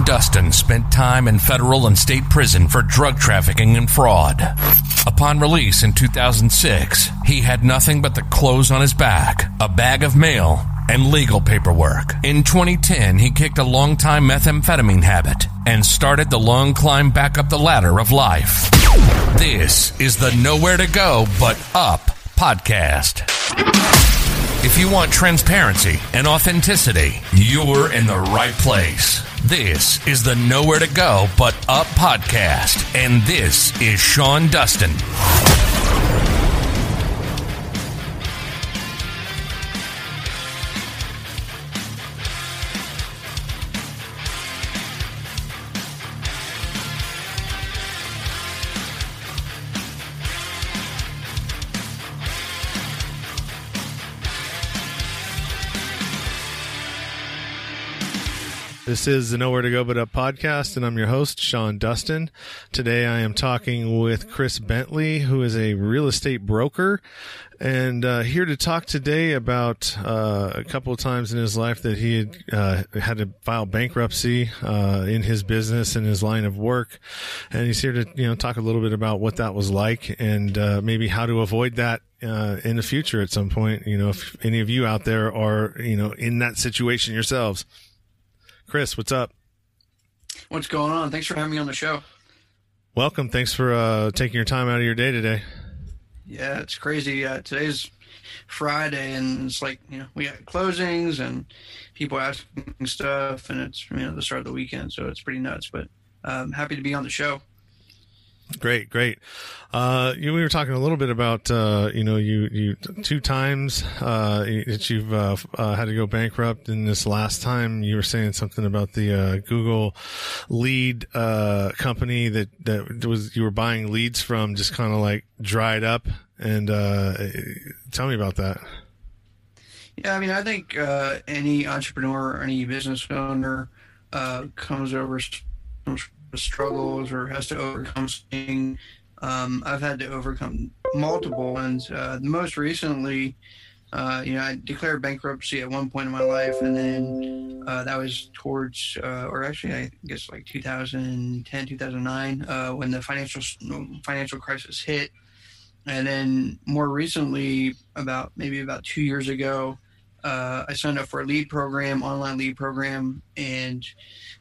Dustin spent time in federal and state prison for drug trafficking and fraud. Upon release in 2006, he had nothing but the clothes on his back, a bag of mail, and legal paperwork. In 2010, he kicked a long-time methamphetamine habit and started the long climb back up the ladder of life. This is the Nowhere to Go But Up podcast. If you want transparency and authenticity, you're in the right place. This is the Nowhere to Go But Up podcast, and this is Sean Dustin. This is the Nowhere to Go But Up podcast, and I'm your host, Sean Dustin. Today I am talking with Chris Bentley, who is a real estate broker, and uh, here to talk today about uh, a couple of times in his life that he had uh, had to file bankruptcy uh, in his business and his line of work, and he's here to you know talk a little bit about what that was like and uh, maybe how to avoid that uh, in the future at some point. You know, if any of you out there are you know in that situation yourselves. Chris, what's up? What's going on? Thanks for having me on the show. Welcome. Thanks for uh, taking your time out of your day today. Yeah, it's crazy. Uh, today's Friday, and it's like you know we got closings and people asking stuff, and it's you know the start of the weekend, so it's pretty nuts. But I'm um, happy to be on the show. Great, great. Uh, you, we were talking a little bit about, uh, you know, you, you two times, uh, that you've, uh, uh, had to go bankrupt. And this last time you were saying something about the, uh, Google lead, company that, that was, you were buying leads from just kind of like dried up. And, tell me about that. Yeah. I mean, I think, any entrepreneur any business owner, comes over struggles or has to overcome something. Um, I've had to overcome multiple ones. Uh, most recently, uh, you know, I declared bankruptcy at one point in my life, and then uh, that was towards, uh, or actually, I guess like 2010, 2009, uh, when the financial financial crisis hit. And then more recently, about maybe about two years ago, uh, I signed up for a lead program, online lead program, and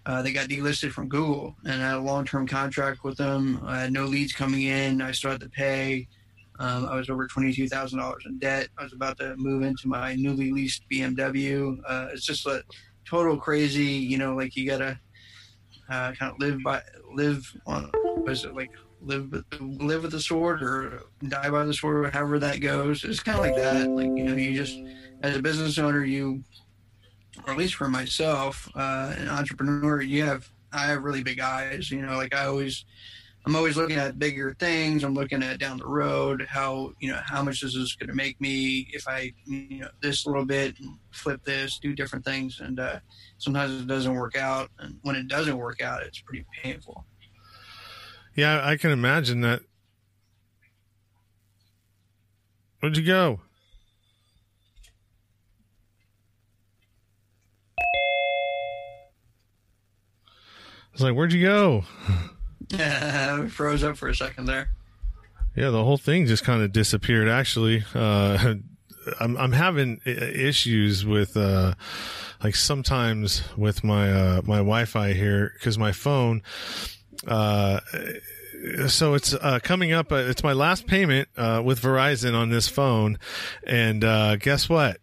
uh, they got delisted from Google. And I had a long term contract with them. I had no leads coming in. I had to pay. Um, I was over $22,000 in debt. I was about to move into my newly leased BMW. Uh, it's just a total crazy, you know, like you got to uh, kind of live by, live on, was it like live live with the sword or die by the sword, however that goes. It's kind of like that. Like, you know, you just, as a business owner, you, or at least for myself, uh, an entrepreneur, you have I have really big eyes. You know, like I always, I'm always looking at bigger things. I'm looking at down the road how you know how much this is this going to make me if I you know this little bit, flip this, do different things, and uh, sometimes it doesn't work out. And when it doesn't work out, it's pretty painful. Yeah, I can imagine that. Where'd you go? Was like, "Where'd you go?" Yeah, we froze up for a second there. Yeah, the whole thing just kind of disappeared. Actually, uh, I'm I'm having issues with uh, like sometimes with my uh, my Wi-Fi here because my phone. Uh, so it's uh, coming up. Uh, it's my last payment uh, with Verizon on this phone, and uh, guess what?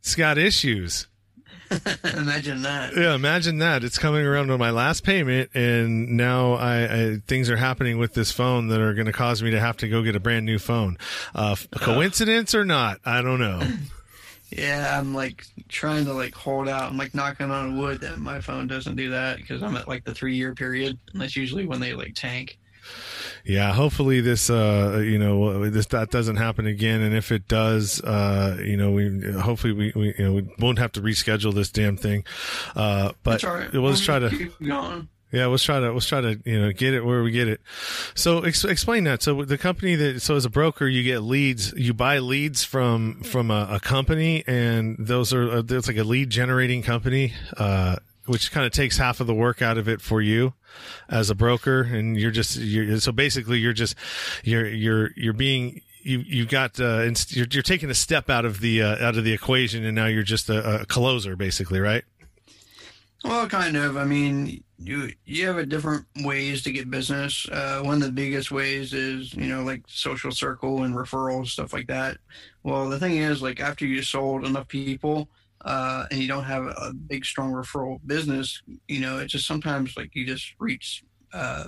It's got issues. imagine that. Yeah, imagine that. It's coming around on my last payment, and now I, I things are happening with this phone that are going to cause me to have to go get a brand new phone. Uh, coincidence or not, I don't know. Yeah, I'm like trying to like hold out. I'm like knocking on wood that my phone doesn't do that because I'm at like the three year period, and that's usually when they like tank yeah, hopefully this, uh, you know, this that doesn't happen again. And if it does, uh, you know, we hopefully we, we you know we won't have to reschedule this damn thing. Uh, but right. let's try to. Yeah, let's try to let's try to you know get it where we get it. So ex- explain that. So the company that so as a broker, you get leads. You buy leads from from a, a company, and those are uh, it's like a lead generating company. Uh, which kind of takes half of the work out of it for you as a broker, and you're just you're, so basically you're just you're you're you're being you you got uh, you're, you're taking a step out of the uh, out of the equation, and now you're just a, a closer, basically, right? Well, kind of. I mean, you you have a different ways to get business. Uh, one of the biggest ways is you know like social circle and referrals stuff like that. Well, the thing is, like after you sold enough people, uh, and you don't have a big strong referral business, you know, it just sometimes like you just reach uh,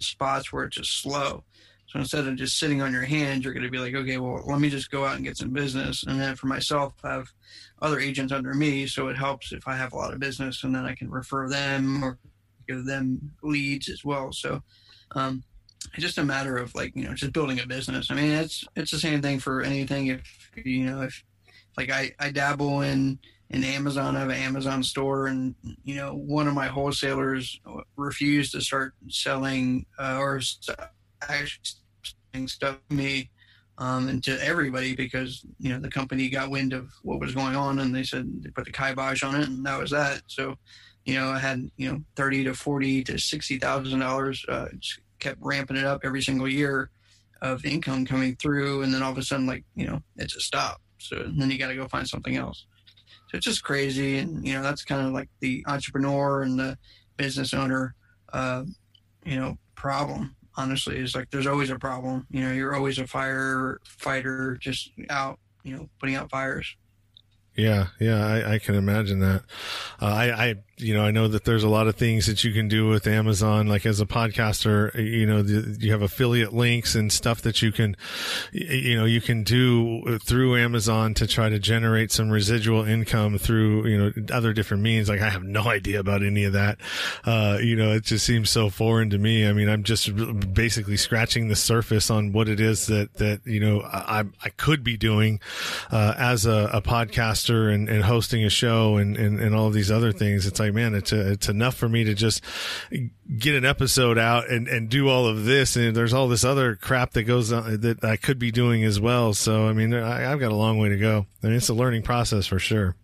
spots where it's just slow. So instead of just sitting on your hands, you're going to be like, okay, well, let me just go out and get some business. And then for myself, I have other agents under me. So it helps if I have a lot of business and then I can refer them or give them leads as well. So um, it's just a matter of like, you know, just building a business. I mean, it's, it's the same thing for anything. If, you know, if like I, I dabble in, in Amazon, an Amazon store and, you know, one of my wholesalers refused to start selling uh, or actually selling stuff to me um, and to everybody because you know the company got wind of what was going on and they said they put the kibosh on it and that was that. So you know I had you know thirty to forty to sixty thousand uh, dollars. Kept ramping it up every single year of income coming through, and then all of a sudden like you know it's a stop. So then you got to go find something else. It's just crazy, and you know that's kind of like the entrepreneur and the business owner, uh, you know, problem honestly is like there's always a problem. You know you're always a firefighter just out you know putting out fires yeah, yeah, I, I can imagine that. Uh, I, I, you know, I know that there's a lot of things that you can do with Amazon. Like as a podcaster, you know, the, you have affiliate links and stuff that you can, you know, you can do through Amazon to try to generate some residual income through, you know, other different means. Like I have no idea about any of that. Uh, you know, it just seems so foreign to me. I mean, I'm just basically scratching the surface on what it is that, that, you know, I, I could be doing, uh, as a, a podcaster and, and hosting a show and, and, and all these other things. It's like, man, it's a, it's enough for me to just get an episode out and, and do all of this. And there's all this other crap that goes on that I could be doing as well. So, I mean, I, I've got a long way to go. I mean, it's a learning process for sure.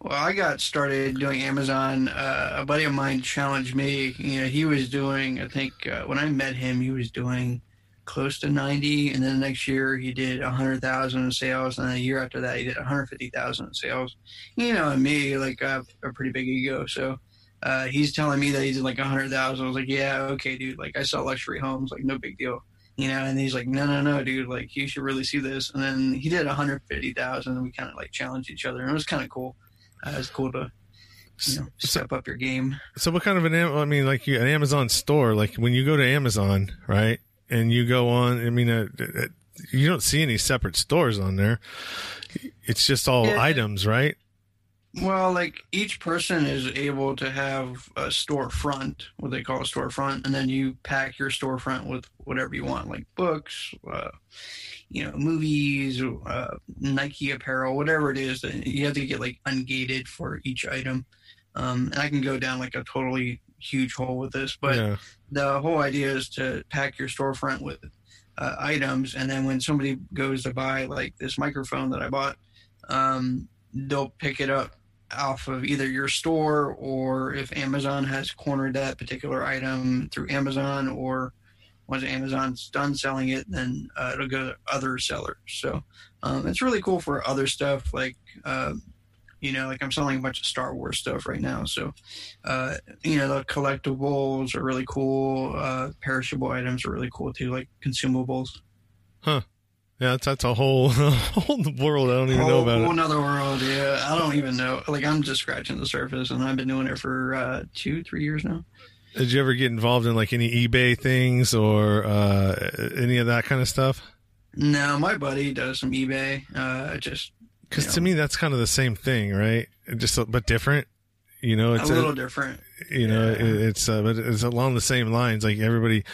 Well, I got started doing Amazon. Uh, a buddy of mine challenged me. You know, he was doing, I think, uh, when I met him, he was doing close to 90 and then the next year he did 100,000 in sales and then a year after that he did 150,000 in sales you know and me like I have a pretty big ego so uh, he's telling me that he did like 100,000 I was like yeah okay dude like I sell luxury homes like no big deal you know and he's like no no no dude like you should really see this and then he did 150,000 and we kind of like challenged each other and it was kind of cool uh, it was cool to you know, step up your game. So, what kind of an? I mean, like you, an Amazon store. Like when you go to Amazon, right? And you go on. I mean, uh, uh, you don't see any separate stores on there. It's just all yeah. items, right? Well, like each person is able to have a storefront, what they call a storefront, and then you pack your storefront with whatever you want, like books, uh, you know, movies, uh, Nike apparel, whatever it is. You have to get like ungated for each item. Um, and I can go down like a totally huge hole with this, but yeah. The whole idea is to pack your storefront with uh, items, and then when somebody goes to buy like this microphone that I bought, um, they'll pick it up off of either your store or if Amazon has cornered that particular item through Amazon or once Amazon's done selling it, then uh, it'll go to other sellers. So um, it's really cool for other stuff like uh, you know, like I'm selling a bunch of Star Wars stuff right now. So, uh, you know, the collectibles are really cool. Uh, perishable items are really cool too, like consumables. Huh. Yeah, that's, that's a whole whole world. I don't even whole, know about whole it. Whole another world. Yeah, I don't even know. Like I'm just scratching the surface, and I've been doing it for uh, two, three years now. Did you ever get involved in like any eBay things or uh, any of that kind of stuff? No, my buddy does some eBay. Uh, just because to me, that's kind of the same thing, right? Just a, but different. You know, it's a little a, different. You know, yeah. it, it's uh, but it's along the same lines. Like everybody,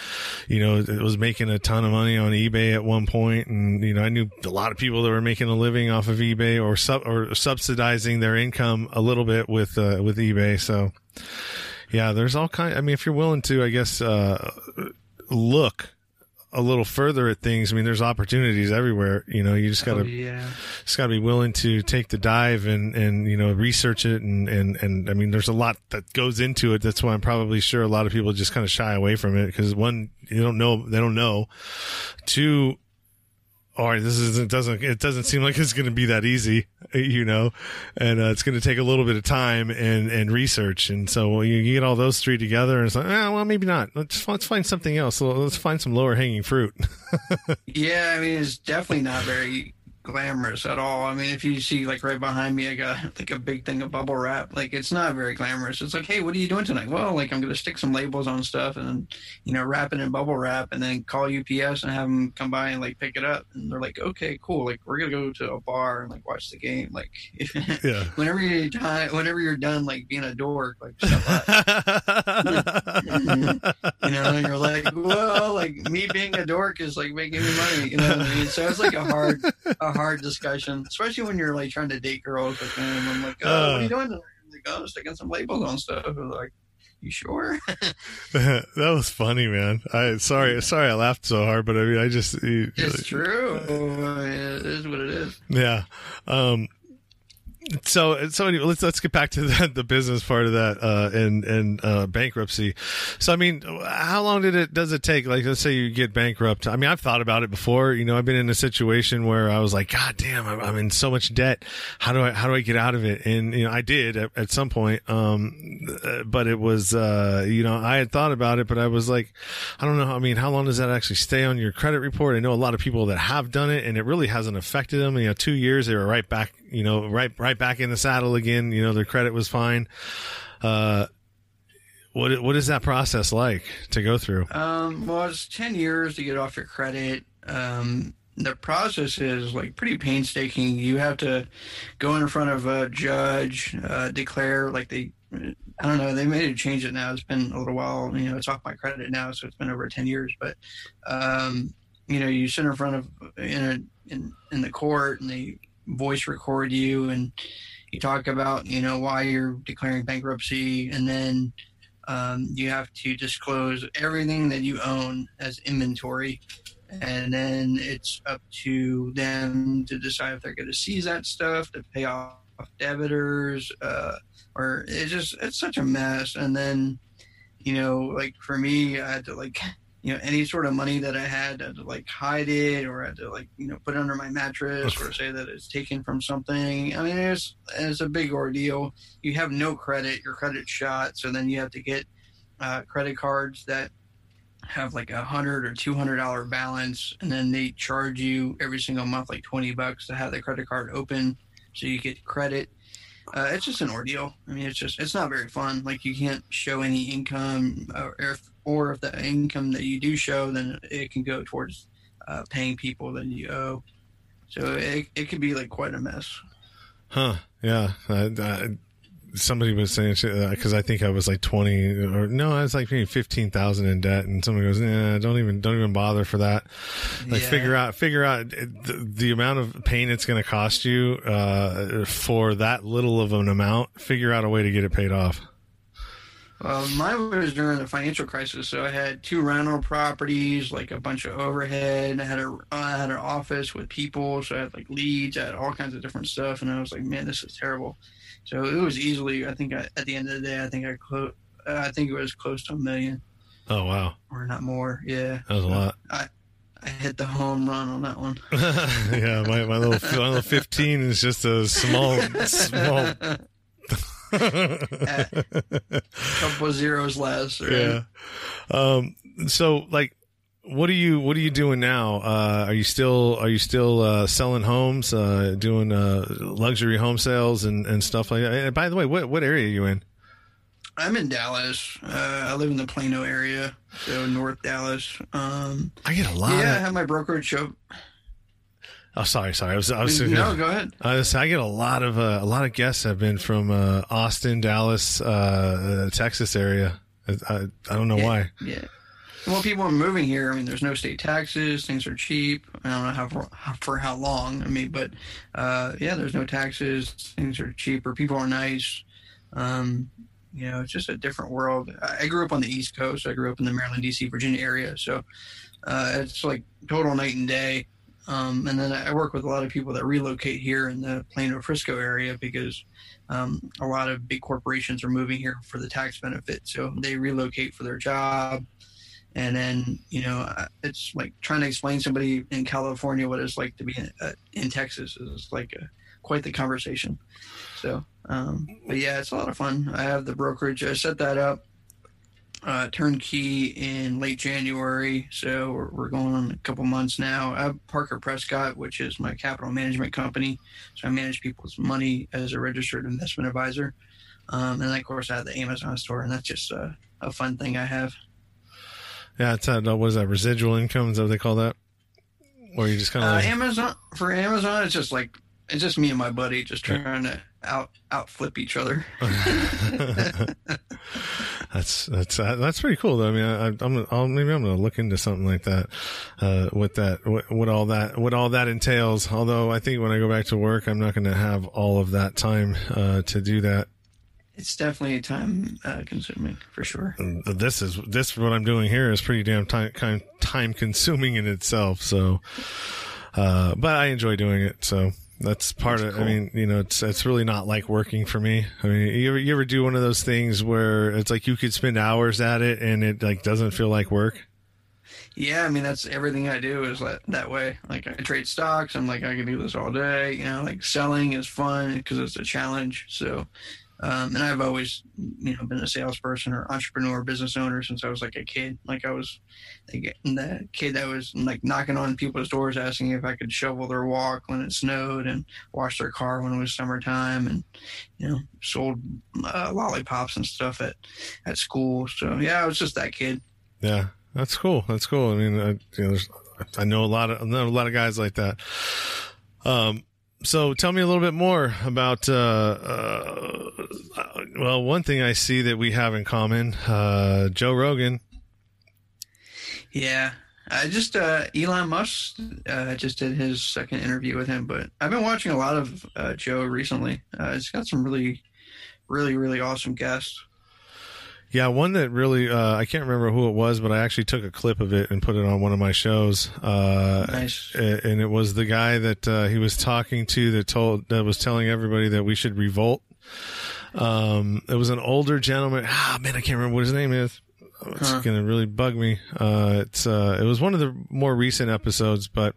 you know, was making a ton of money on eBay at one point, and you know, I knew a lot of people that were making a living off of eBay or sub or subsidizing their income a little bit with uh, with eBay. So, yeah, there's all kind. I mean, if you're willing to, I guess, uh, look a little further at things, I mean, there's opportunities everywhere. You know, you just gotta, Oh, yeah. just gotta be willing to take the dive and, and, you know, research it. And, and, and I mean, there's a lot that goes into it. That's why I'm probably sure a lot of people just kind of shy away from it because one, you don't know, they don't know. Two, all right, this is it doesn't it doesn't seem like it's going to be that easy, you know, and uh, it's going to take a little bit of time and and research, and so you, you get all those three together, and it's like, ah, well, maybe not. Let's let's find something else. Let's find some lower hanging fruit. Yeah, I mean, it's definitely not very glamorous at all. I mean, if you see like right behind me, I got like a big thing of bubble wrap. Like, it's not very glamorous. It's like, hey, what are you doing tonight? Well, like I'm gonna stick some labels on stuff and you know wrap it in bubble wrap, and then call UPS and have them come by and like pick it up. And they're like, okay, cool. Like we're gonna go to a bar and like watch the game. Like, yeah. whenever you're done, whenever you're done, like being a dork, like you know, and you're like, well, like me being a dork is like making me money, you know what I mean? So it's like a hard, a hard discussion, especially when you're like trying to date girls with them. I'm like, oh, what are you doing? tonight? I'm like, oh, sticking some labels on stuff. I'm like, you sure? that was funny, man. I sorry, sorry, I laughed so hard, but I mean, I just you- it's true. I mean, it is what it is. Yeah. Um, so so anyway, let's let's get back to the, the business part of that uh, and and uh, bankruptcy. So I mean, how long did it does it take? Like, let's say you get bankrupt. I mean, I've thought about it before. You know, I've been in a situation where I was like, God damn, I'm, I'm in so much debt. How do I how do I get out of it? And you know, I did at, at some point. Um, uh, but it was uh, you know, I had thought about it, but I was like, I don't know. I mean, how long does that actually stay on your credit report? I know a lot of people that have done it, and it really hasn't affected them. You know, two years they were right back. You know, right right back in the saddle again. You know, their credit was fine. Uh, what what is that process like to go through? Um, well, it's 10 years to get off your credit. Um, the process is like pretty painstaking. You have to go in front of a judge, uh, declare like they, I don't know, they made a change it now. It's been a little while, you know, it's off my credit now, so it's been over 10 years. But, um, you know, you sit in front of in a in in the court and they voice record you and you talk about you know why you're declaring bankruptcy and then um, you have to disclose everything that you own as inventory. And then it's up to them to decide if they're going to seize that stuff to pay off debitors uh, or it's just it's such a mess. And then you know like for me i had to like you know any sort of money that i had I had to like hide it or I had to like you know put it under my mattress or say that it's taken from something. I mean it's it's a big ordeal. You have no credit. Your credit's shot. So then you have to get uh, credit cards that have like a hundred or two hundred dollar balance and then they charge you every single month like 20 bucks to have the credit card open so you get credit uh, it's just an ordeal i mean it's just it's not very fun like you can't show any income or if or if the income that you do show then it can go towards uh, paying people that you owe so it, it could be like quite a mess Huh? Yeah. I, I, somebody was saying because I think I was like twenty or no, I was like maybe fifteen thousand in debt, and somebody goes, "Nah, don't even don't even bother for that." Like Yeah. figure out figure out the, the amount of pain it's going to cost you uh, for that little of an amount. Figure out a way to get it paid off. Well, mine was during the financial crisis, so I had two rental properties, like a bunch of overhead. I had a I had an office with people, so I had like leads, I had all kinds of different stuff, and I was like, man, this is terrible. So it was easily, I think, I, at the end of the day, I think I close, uh, I think it was close to a million Oh wow, or not more. Yeah, that was a lot. I I hit the home run on that one. yeah, my, my little my little fifteen is just a small small. couple of zeros less. Right? yeah. Um. So like. What are you What are you doing now? Uh, are you still Are you still uh, selling homes, uh, doing uh, luxury home sales and, and stuff like that? And by the way, what what area are you in? I'm in Dallas. Uh, I live in the Plano area, so North Dallas. Um, I get a lot. yeah, I Of, have my brokerage show. oh, sorry, sorry. I was I was. No, go ahead. I, was, I get a lot of uh, a lot of guests have been from uh, Austin, Dallas, Texas area. I, I, I don't know Yeah. why. Yeah. Well, people are moving here. I mean, there's no state taxes. Things are cheap. I don't know how for, how, for how long. I mean, but uh, yeah, there's no taxes. Things are cheaper. People are nice. Um, You know, it's just a different world. I grew up on the East Coast. I grew up in the Maryland, D.C., Virginia area. So uh, it's like total night and day. Um, and then I work with a lot of people that relocate here in the Plano Frisco area because um, a lot of big corporations are moving here for the tax benefit. So they relocate for their job. And then, you know, it's like trying to explain somebody in California what it's like to be in, uh, in Texas is like a, quite the conversation. So, um, but yeah, it's a lot of fun. I have the brokerage. I set that up uh, turnkey in late January, so we're, we're, going on a couple months now. I have Parker Prescott, which is my capital management company, so I manage people's money as a registered investment advisor. Um, and of course, I have the Amazon store, and that's just a, a fun thing I have. Yeah, it's that. What is that? Residual income? Is that what they call that? Or you just kind of uh, like... Amazon for Amazon? It's just like it's just me and my buddy just trying to out out flip each other. that's that's that's pretty cool though. I mean, I, am I'll, maybe I'm gonna look into something like that. Uh, with that, what, what, all that, what all that entails. Although I think when I go back to work, I'm not gonna have all of that time uh, to do that. It's definitely time uh, consuming for sure. This is this what I'm doing here is pretty damn time time consuming in itself. So, uh, but I enjoy doing it. So that's part That's of. Cool. I mean, you know, it's it's really not like working for me. I mean, you ever, you ever do one of those things where it's like you could spend hours at it and it like doesn't feel like work? Yeah, I mean that's everything I do is that that way. Like I trade stocks. I'm like I can do this all day. You know, like selling is fun because it's a challenge. So um, and I've always, you know, been a salesperson or entrepreneur, business owner since I was like a kid. Like I was like, the kid that was like knocking on people's doors asking if I could shovel their walk when it snowed and wash their car when it was summertime, and you know, sold uh, lollipops and stuff at at school. So yeah, I was just that kid. Yeah, that's cool. That's cool. I mean, I, you know, I know a lot of I know a lot of guys like that. Um, so tell me a little bit more about uh, uh, well one thing i see that we have in common uh, joe rogan. Yeah. I just uh, elon musk uh, just did his second interview with him but i've been watching a lot of uh, joe recently. He's got some really really really awesome guests yeah, one that really uh, I can't remember who it was, but I actually took a clip of it and put it on one of my shows. Uh, nice. And it was the guy that uh, he was talking to that told that was telling everybody that we should revolt. Um, it was an older gentleman. Ah, man, I can't remember what his name is. Oh, it's huh. gonna really bug me. Uh, it's uh, it was one of the more recent episodes, but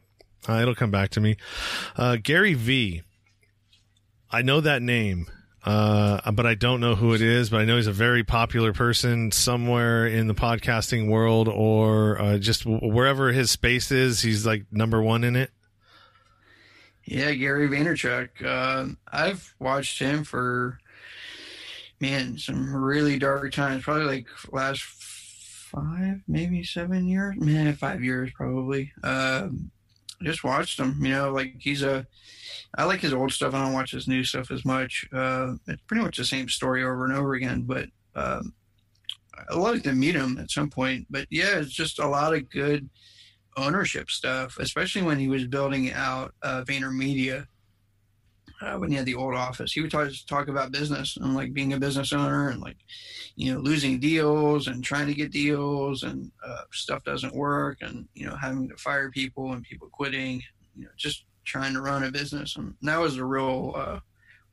uh, it'll come back to me. Uh Gary V. I know that name uh, but I don't know who it is. But I know he's a very popular person somewhere in the podcasting world, or uh, just wherever his space is. He's like number one in it. Yeah, Gary Vaynerchuk. Uh, I've watched him for man some really dark times. Probably like last five, maybe seven years. Man, five years probably. Uh, just watched him. You know, like he's a I like his old stuff. I don't watch his new stuff as much. Uh, it's pretty much the same story over and over again. But um, I'd like to meet him at some point. But yeah, it's just a lot of good ownership stuff, especially when he was building out uh, VaynerMedia. Uh, when he had the old office, he would talk, talk about business and like being a business owner and like, you know, losing deals and trying to get deals and uh, stuff doesn't work and, you know, having to fire people and people quitting, you know, just trying to run a business, and that was a real, uh,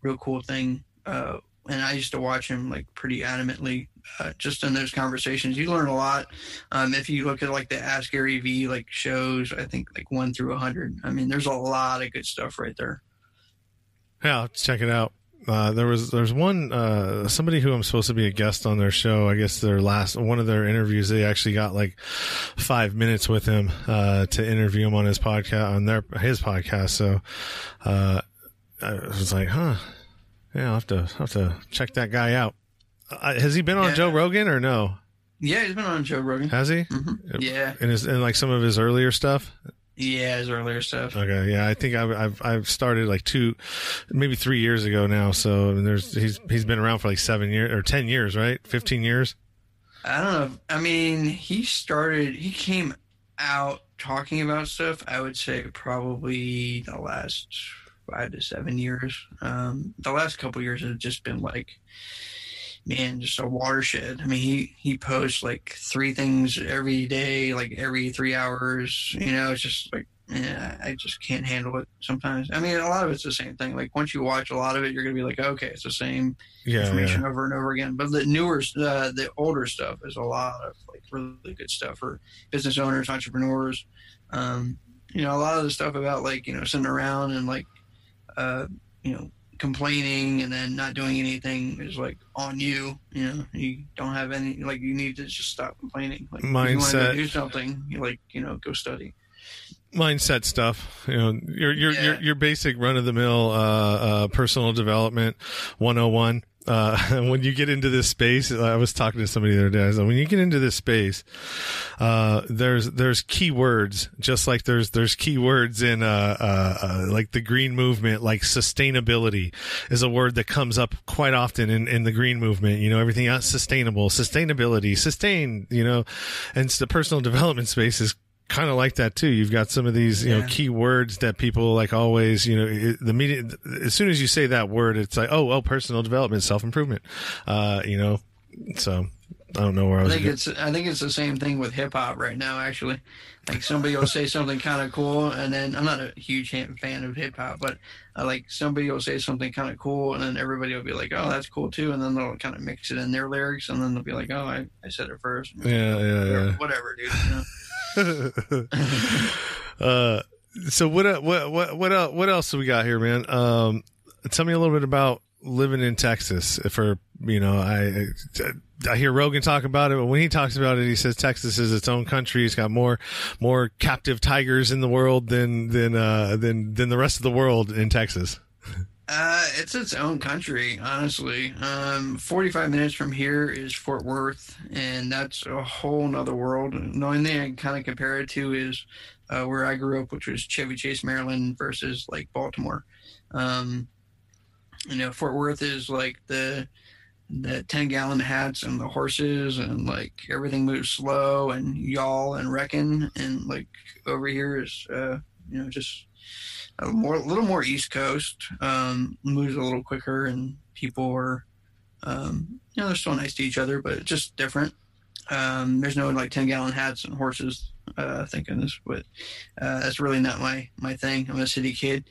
real cool thing. Uh, and I used to watch him like pretty adamantly, uh, just in those conversations. You learn a lot. Um, if you look at like the Ask Gary V like shows, I think like one through a hundred. I mean, there's a lot of good stuff right there. Yeah, let's check it out. Uh, there was there's one uh, somebody who I'm supposed to be a guest on their show. I guess their last one of their interviews they actually got like five minutes with him uh, to interview him on his podcast on their his podcast. So uh, I was like, huh, yeah, I'll have to I'll have to check that guy out. Uh, has he been on yeah. Joe Rogan or no? Yeah, he's been on Joe Rogan. Has he? Mm-hmm. Yeah, and his and like some of his earlier stuff. Yeah, his earlier stuff. Okay, yeah, I think I've I've, I've started like two, maybe three years ago now. So I mean, there's he's he's been around for like seven years or ten years, right? Fifteen years. I don't know. I mean, he started. He came out talking about stuff. I would say probably the last five to seven years. Um, the last couple years have just been like man, just a watershed. I mean, he he posts like three things every day, like every three hours. You know, it's just like yeah, I just can't handle it sometimes. I mean, a lot of it's the same thing. Like once you watch a lot of it, you're gonna be like, okay, it's the same Yeah, information yeah. over and over again. But the newer, uh, the older stuff is a lot of like really good stuff for business owners, entrepreneurs. Um, you know, a lot of the stuff about like you know sitting around and like, uh, you know, complaining and then not doing anything is like on you. You know, you don't have any like you need to just stop complaining. Like if you want to Mindset. do something, you like you know go study. mindset stuff. You know, your your your, your basic run of the mill uh, uh, personal development 101. Uh, when you get into this space, I was talking to somebody the other day. I when you get into this space, uh, there's there's keywords, just like there's there's keywords in uh, uh, uh, like the green movement, like sustainability is a word that comes up quite often in, in the green movement. You know, everything else sustainable, sustainability, sustain. You know, and the personal development space is kind of like that too. You've got some of these, you know, Yeah. key words that people like always, you know, it, the media, as soon as you say that word, it's like, oh, oh, personal development, self improvement, uh, you know, so I don't know where I I was. think go- it's I think it's the same thing with hip hop right now. Actually, like somebody will say something kind of cool, and then I'm not a huge fan fan of hip hop, but uh, like somebody will say something kind of cool, and then everybody will be like, "Oh, that's cool too," and then they'll kind of mix it in their lyrics, and then they'll be like, "Oh, I, I said it first. yeah, yeah, yeah. Whatever, dude. You know? uh, so what, uh, what, what, what, else, what else do we got here, man? Um, tell me a little bit about living in Texas. For you know, I, I hear Rogan talk about it, but when he talks about it, he says Texas is its own country. It's got more, more captive tigers in the world than, than, uh, than, than the rest of the world in Texas. Uh, it's its own country, honestly. Um, 45 minutes from here is Fort Worth, and that's a whole nother world. The only thing I can kind of compare it to is uh, where I grew up, which was Chevy Chase, Maryland, versus like Baltimore. Um, you know, Fort Worth is like the the 10 gallon hats and the horses and like everything moves slow and y'all and reckon and like over here is uh you know just a more a little more east coast um moves a little quicker and people are um you know they're still nice to each other but it's just different. Um there's no like 10 gallon hats and horses uh thinking this but uh that's really not my my thing. I'm a city kid.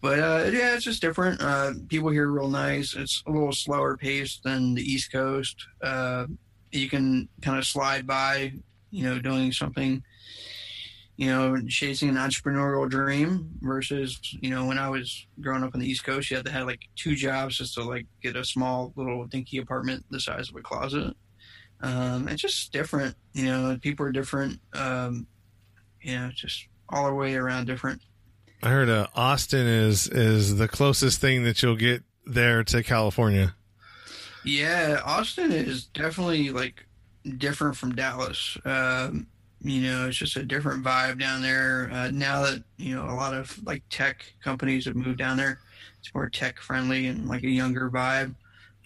But uh yeah it's just different. Uh people here are real nice. It's a little slower paced than the east coast. Uh you can kind of slide by you know doing something you know, chasing an entrepreneurial dream versus, you know, when I was growing up on the East Coast, you had to have like two jobs just to like get a small little dinky apartment the size of a closet. Um, it's just different, you know, people are different. Um, you know, just all the way around different. I heard uh, Austin is is the closest thing that you'll get there to California. Yeah, Austin is definitely like different from Dallas. Um, you know, it's just a different vibe down there. Uh, now that you know a lot of like tech companies have moved down there, it's more tech friendly and like a younger vibe.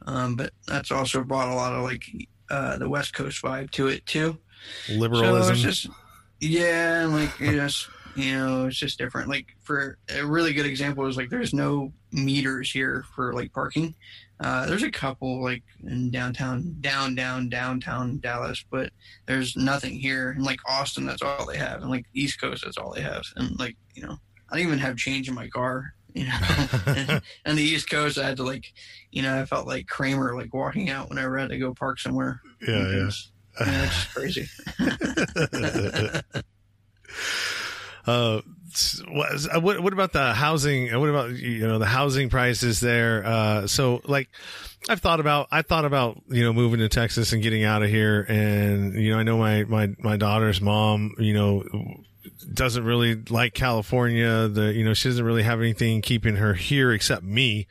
Um, but that's also brought a lot of like uh, the West Coast vibe to it too. Liberalism. So it's just yeah, and like just you know, it's just different. Like for a really good example is like there's no meters here for like parking. Uh, there's a couple like in downtown, down, down, downtown Dallas, but there's nothing here. And like Austin, that's all they have, and like East Coast, that's all they have. And like you know, I don't even have change in my car. You know, and, and the East Coast, I had to like, you know, I felt like Kramer like walking out whenever I had to go park somewhere. yeah, yeah. It's- it's just crazy. uh, what, uh, what what about the housing? uh, What about you know the housing prices there? Uh, so like, I've thought about I thought about you know moving to Texas and getting out of here, and you know I know my my my daughter's mom, you know doesn't really like California. The you know she doesn't really have anything keeping her here except me,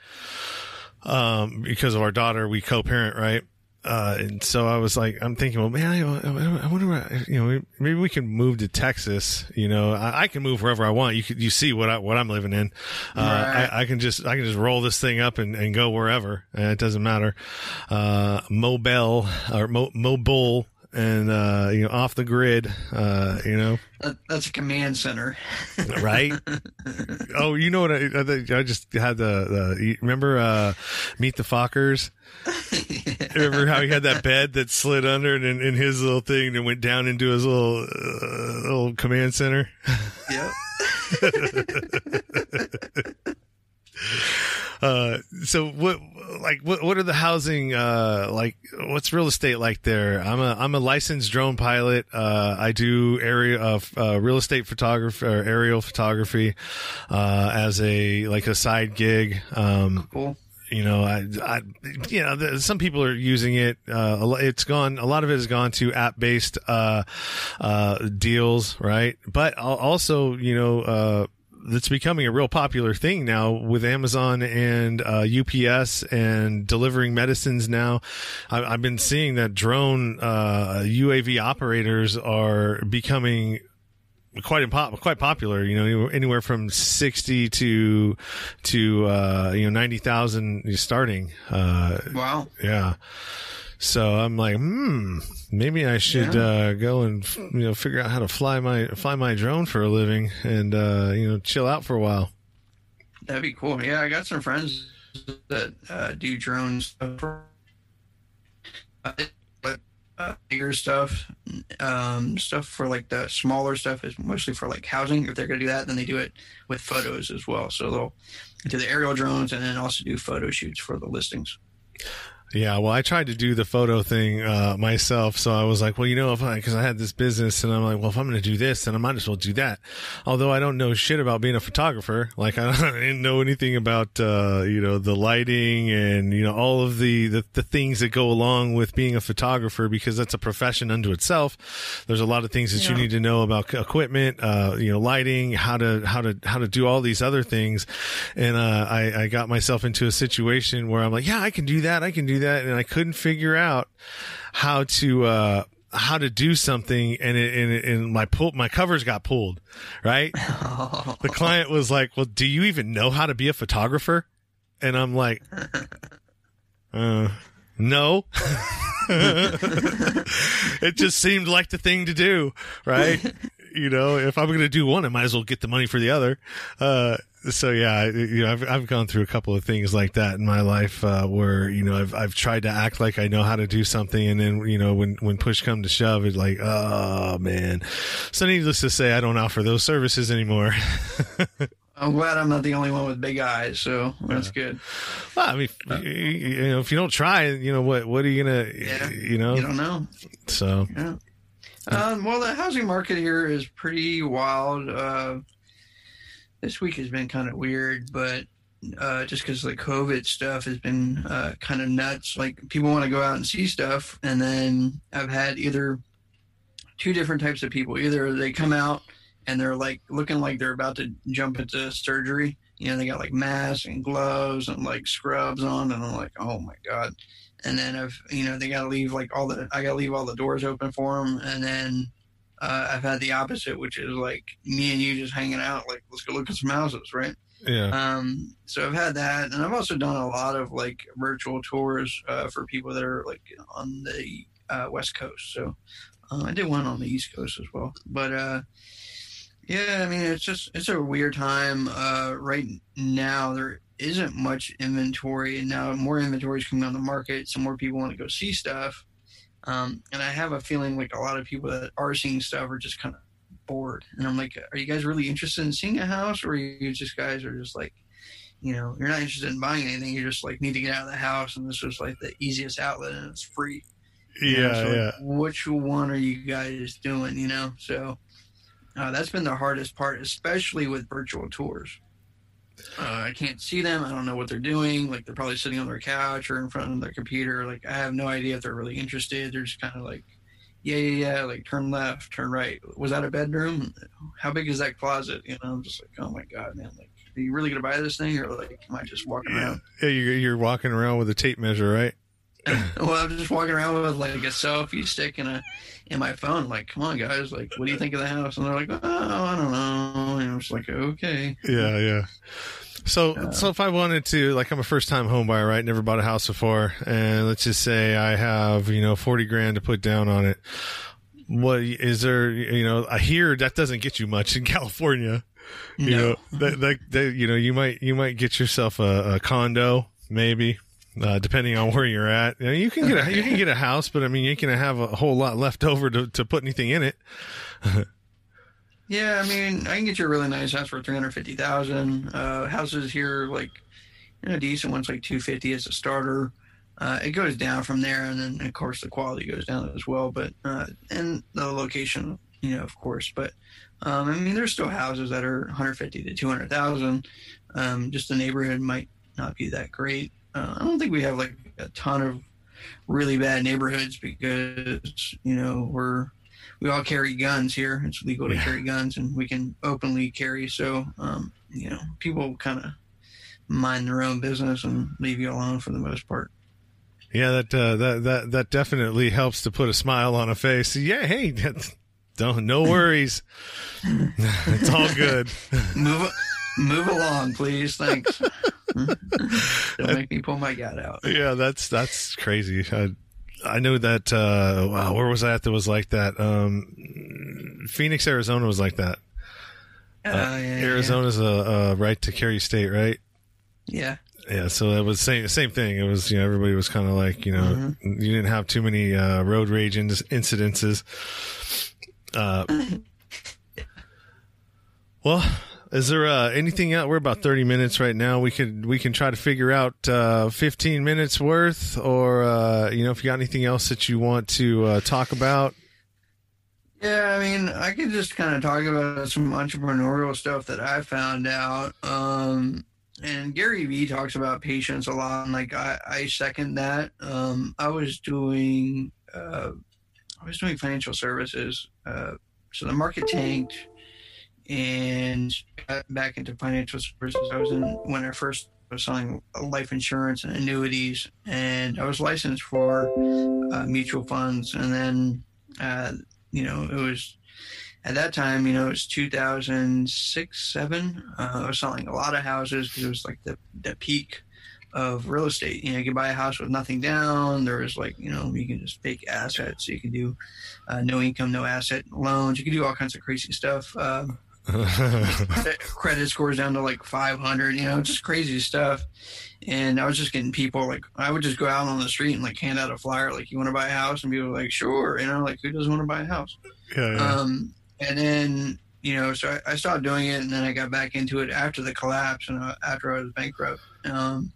um, because of our daughter. We co-parent, right? Uh, and so I was like, I'm thinking, well, man, I, I wonder, what, you know, maybe we can move to Texas. You know, I, I can move wherever I want. You could, you see what I, what I'm living in. Uh, Right. I, I can just, I can just roll this thing up and, and go wherever. And it doesn't matter. Uh, Mobile or Mo, Mobile and uh, you know off the grid. Uh, you know, that's a command center. right? oh, you know what? I, I just had the, the remember uh, Meet the Fockers. Remember how he had that bed that slid under and in, in his little thing and went down into his little uh, little command center. yep. Uh, so what, like, what, what are the housing, uh, like, what's real estate like there? I'm a, I'm a licensed drone pilot. Uh, I do area of, uh, real estate photography or aerial photography, uh, as a, like a side gig. Um, Cool. you know, I, I, you know, the, some people are using it. Uh, it's gone. A lot of it has gone to app-based uh, uh, deals, right? But also, you know, uh, that's becoming a real popular thing now with Amazon and uh, UPS and delivering medicines. Now, I, I've been seeing that drone uh, UAV operators are becoming quite impo- quite popular. You know, anywhere from sixty to to uh, you know ninety thousand starting. Uh, Wow. yeah. So I'm like, hmm, maybe I should uh, go and you know figure out how to fly my fly my drone for a living and uh, you know chill out for a while. That'd be cool. Yeah, I got some friends that uh, do drones stuff. For, uh, but uh, bigger stuff, um, stuff for like the smaller stuff is mostly for like housing. If they're gonna do that, then they do it with photos as well. So they'll do the aerial drones and then also do photo shoots for the listings. Yeah, well, I tried to do the photo thing uh, myself, so I was like, well, you know, if I because I had this business, and I'm like, well, if I'm going to do this, then I might as well do that. Although I don't know shit about being a photographer, like I, didn't know anything about uh, you know the lighting and you know all of the, the the things that go along with being a photographer because that's a profession unto itself. There's a lot of things that you need to know about equipment, uh, you know, lighting, how to how to how to do all these other things, and uh, I I got myself into a situation where I'm like, yeah, I can do that, I can do that, and I couldn't figure out how to. Uh, how to do something and it, and, it, and my pull my covers got pulled right? The client was like well do you even know how to be a photographer? And i'm like uh no. It just seemed like the thing to do right? You know if i'm going to do one i might as well get the money for the other. Uh so yeah, you know, I've I've gone through a couple of things like that in my life uh, where you know I've I've tried to act like I know how to do something, and then you know when when push come to shove, it's like oh man. So needless to say, I don't offer those services anymore. I'm glad I'm not the only one with big eyes, so that's good. well, I mean, you, you know, if you don't try, you know what what are you gonna, Yeah. you know? You don't know. so Yeah. Um, well, the housing market here is pretty wild. Uh, this week has been kind of weird, but uh, just because the COVID stuff has been uh, kind of nuts. Like people want to go out and see stuff, and then I've had either two different types of people. Either they come out and they're like looking like they're about to jump into surgery. You know, they got like masks and gloves and like scrubs on, and I'm like, oh my god. And then I've, you know, they got to leave like all the, I got to leave all the doors open for them. And then uh, I've had the opposite, which is like me and you just hanging out, like let's go look at some houses, right? yeah, Um, so I've had that, and I've also done a lot of like virtual tours uh, for people that are like on the uh, West Coast. So uh, I did one on the East Coast as well. But uh, yeah, I mean it's just it's a weird time. Uh, right now there isn't much inventory, and now more inventory is coming on the market. So more people want to go see stuff. Um, and I have a feeling like a lot of people that are seeing stuff are just kind of bored. And I'm like, are you guys really interested in seeing a house, or are you just guys are just like, you know, you're not interested in buying anything. You just like need to get out of the house, and this was like the easiest outlet, and it's free. You know, yeah, like, yeah. Which one are you guys doing? You know, so uh, that's been the hardest part, especially with virtual tours. Uh, I can't see them. I don't know what they're doing. Like they're probably sitting on their couch or in front of their computer. Like I have no idea if they're really interested. They're just kind of like, yeah, yeah, yeah. Like turn left, turn right. Was that a bedroom? How big is that closet? You know, I'm just like, oh my god, man. Like, are you really gonna buy this thing, or like, am I just walking Yeah. around? Yeah, you're, you're walking around with a tape measure, right? well, I'm just walking around with like a selfie stick and a in my phone. Like, come on, guys. Like, what do you think of the house? And they're like, oh, I don't know. And I was like, okay. Yeah, yeah. So, uh, so if I wanted to, like, I'm a first time home buyer, right? Never bought a house before. And let's just say I have, you know, 40 grand to put down on it. What is there, you know, I hear that doesn't get you much in California. You No. know, that, that, that, you know, you might, you might get yourself a, a condo, maybe. Uh, depending on where you're at, you, can get a you can get a house, but I mean, you can have a whole lot left over to, to put anything in it. Yeah, I mean, I can get you a really nice house for three hundred fifty thousand. Uh, houses here, like, you know, decent ones like two fifty as a starter. Uh, it goes down from there, and then of course the quality goes down as well. But uh, and the location, you know, of course. But um, I mean, there's still houses that are one hundred fifty to two hundred thousand. Um, just the neighborhood might not be that great. Uh, I don't think we have like a ton of really bad neighborhoods because you know we're we all carry guns here. It's legal to Yeah. carry guns, and we can openly carry. So, um, you know, people kind of mind their own business and leave you alone for the most part. Yeah, that uh, that that that definitely helps to put a smile on a face. Yeah, hey, don't no worries. it's all good. Move, move along, please. Thanks. Don't make me pull my gut out. Yeah, that's that's crazy. I, I know that. Uh, wow, where was I at? That was like that. Um, Phoenix, Arizona was like that. Uh, Uh, yeah, yeah, Arizona's a, a right to carry state, right? Yeah. Yeah, so it was same same thing. It was you know everybody was kind of like you know you didn't have too many uh, road rage in- incidences. Uh, well, is there uh, anything out? We're about thirty minutes right now. We could we can try to figure out uh, fifteen minutes worth, or uh, you know if you got anything else that you want to uh, talk about. Yeah, I mean, I could just kind of talk about some entrepreneurial stuff that I found out. Um, and Gary Vee talks about patience a lot, and like I, I second that. Um, I was doing, uh, I was doing financial services. Uh, so the market tanked, and got back into financial services. I was in when I first was selling life insurance and annuities, and I was licensed for uh, mutual funds, and then. Uh, you know, it was at that time, you know, it was 2006, seven. Uh, I was selling a lot of houses because it was like the, the peak of real estate. You know, you could buy a house with nothing down. There was like, you know, you can just fake assets. You can do uh, no income, no asset loans. You can do all kinds of crazy stuff. Um, credit scores down to like 500, you know, just crazy stuff. And I was just getting people like, I would just go out on the street and like hand out a flyer, like, you want to buy a house? And people were like, sure. You know, like, who doesn't want to buy a house? yeah, yeah. Um, and then, you know, so I, I started doing it and then I got back into it after the collapse and uh, after I was bankrupt. Um,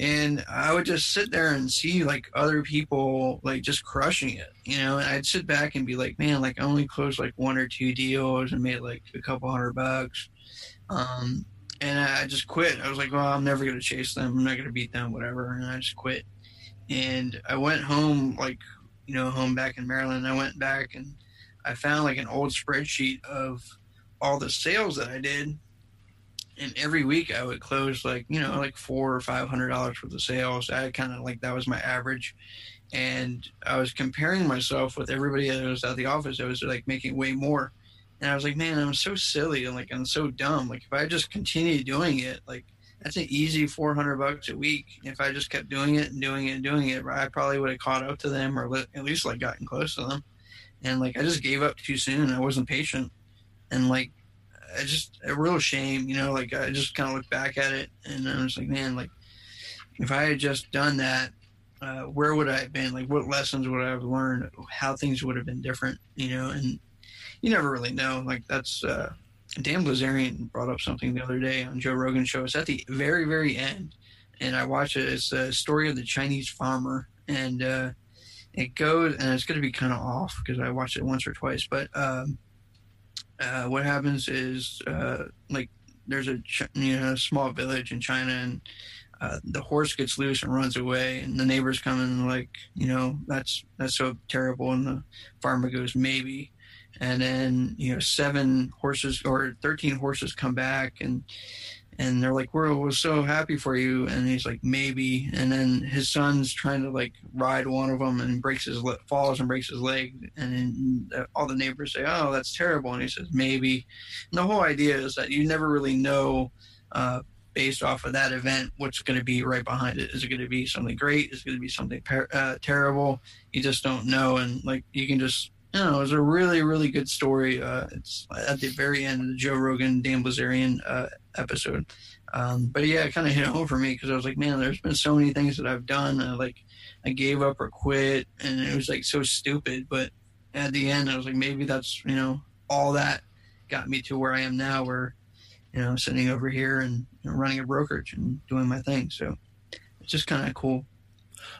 and I would just sit there and see like other people like just crushing it, you know. And I'd sit back and be like, man, like I only closed like one or two deals and made like a couple hundred bucks. Um, and I just quit. I was like, well, I'm never gonna chase them. I'm not gonna beat them, whatever. And I just quit. And I went home, like you know, home back in Maryland. I went back and I found like an old spreadsheet of all the sales that I did and every week I would close like you know like four or five hundred dollars worth of sales. I kind of like that was my average, and I was comparing myself with everybody that was at the office. I was like making way more, and I was like, man, I'm so silly and like I'm so dumb. Like if I just continue doing it, like that's an easy four hundred bucks a week. If I just kept doing it and doing it and doing it, I probably would have caught up to them or at least like gotten close to them. And like I just gave up too soon. I wasn't patient, and like I just a real shame, you know. Like I just kind of look back at it, and I was like, man, like if I had just done that, uh, where would I have been? Like, what lessons would I have learned? How things would have been different, you know? And you never really know. Like that's uh, Dan Bilzerian brought up something the other day on Joe Rogan's show. It's at the very, very end, and I watch it. It's a story of the Chinese farmer, and uh, it goes, and it's going to be kind of off because I watched it once or twice, but. Um, uh, what happens is uh, like there's a you know small village in China and uh, the horse gets loose and runs away and the neighbors come and like you know that's that's so terrible and the farmer goes maybe. And then you know seven horses or 13 horses come back and and they're like, "We're, we're so happy for you," and he's like, "Maybe," and then his son's trying to like ride one of them and breaks his le- falls and breaks his leg, and then all the neighbors say, "Oh, that's terrible," and he says, "Maybe," and the whole idea is that you never really know. Uh, based off of that event, what's going to be right behind it? Is it going to be something great? Is it going to be something per- uh, terrible? You just don't know, and like you can just know, it was a really, really good story. Uh, it's at the very end of the Joe Rogan, Dan Bilzerian uh, episode. Um, but yeah, it kind of hit home for me because I was like, man, there's been so many things that I've done. Uh, like, I gave up or quit, and it was like so stupid. But at the end, I was like, maybe that's you know all that got me to where I am now, where you know, sitting over here and you know, running a brokerage and doing my thing. So it's just kind of cool.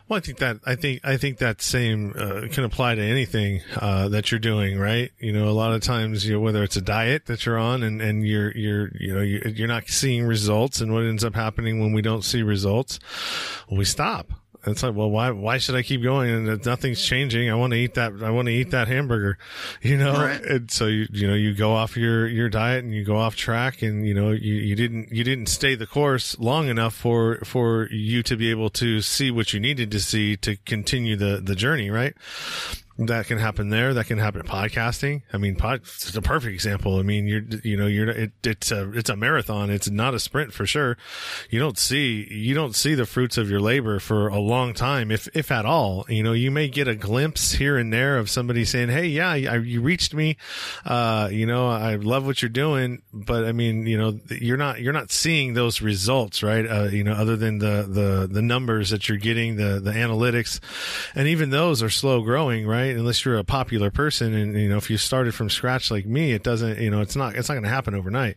Well, I think that I think I think that same uh, can apply to anything uh, that you're doing, right? You know, a lot of times, you know, whether it's a diet that you're on and, and you're you're you know you're not seeing results, and what ends up happening when we don't see results, we stop it's like, well, why, why should I keep going? And nothing's changing. I want to eat that. I want to eat that hamburger, you know? Right. And so you, you know, you go off your, your diet and you go off track and, you know, you, you didn't, you didn't stay the course long enough for, for you to be able to see what you needed to see to continue the, the journey, right? That can happen there. That can happen in podcasting. I mean, pod, it's a perfect example. I mean, you're, you know, you're, it, it's a, it's a marathon. It's not a sprint for sure. You don't see, you don't see the fruits of your labor for a long time, if, if at all. You know, you may get a glimpse here and there of somebody saying, Hey, yeah, I, you reached me. Uh, you know, I love what you're doing, but I mean, you know, you're not, you're not seeing those results, right? Uh, you know, other than the, the, the numbers that you're getting, the, the analytics, and even those are slow growing, right? Right? Unless you're a popular person, and you know, if you started from scratch like me, it doesn't, you know, it's not, it's not going to happen overnight.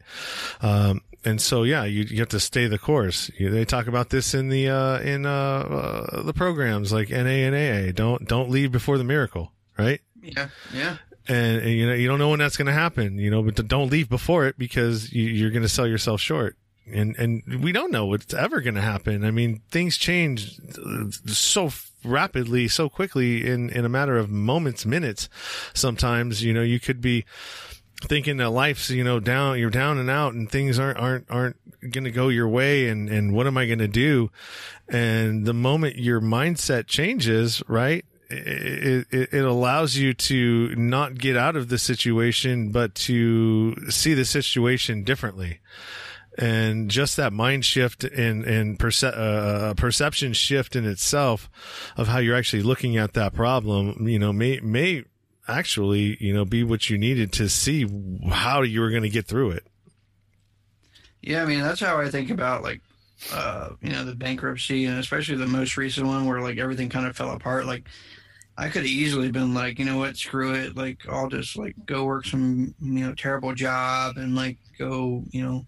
Um, and so, yeah, you, you have to stay the course. You, they talk about this in the uh, in uh, uh, the programs like NA and AA. Don't don't leave before the miracle, right? Yeah, yeah. And, and you know you don't know when that's going to happen, you know, but don't leave before it because you, you're going to sell yourself short and and we don't know what's ever going to happen. I mean, things change uh, so rapidly, so quickly in in a matter of moments, minutes. Sometimes, you know, you could be thinking that life's you know down you're down and out and things aren't aren't aren't going to go your way and and what am i going to do and the moment your mindset changes right it, it, it, allows you to not get out of the situation, but to see the situation differently and just that mind shift and and perce- uh, perception shift in itself of how you're actually looking at that problem, you know, may may actually you know be what you needed to see how you were going to get through it. Yeah, I mean that's how I think about like uh, you know the bankruptcy and especially the most recent one where like everything kind of fell apart. Like I could have easily been like, you know what, screw it. Like I'll just like go work some you know terrible job and like go you know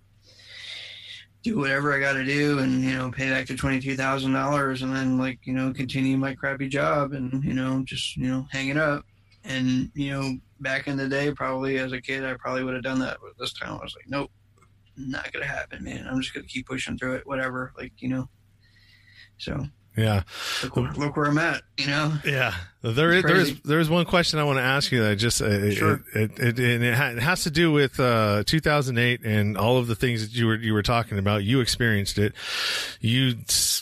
do whatever I got to do and, you know, pay back to $22,000 and then like, you know, continue my crappy job and, you know, just, you know, hang it up. And, you know, back in the day, probably as a kid, I probably would have done that. But this time I was like, nope, not going to happen, man. I'm just going to keep pushing through it, whatever. Like, you know, so yeah. Look, look, where I'm at, you know? Yeah. There is, there is, there is one question I want to ask you that just, uh, sure. it, it, it, it, has to do with, uh, 2008 and all of the things that you were, you were talking about. You experienced it. You,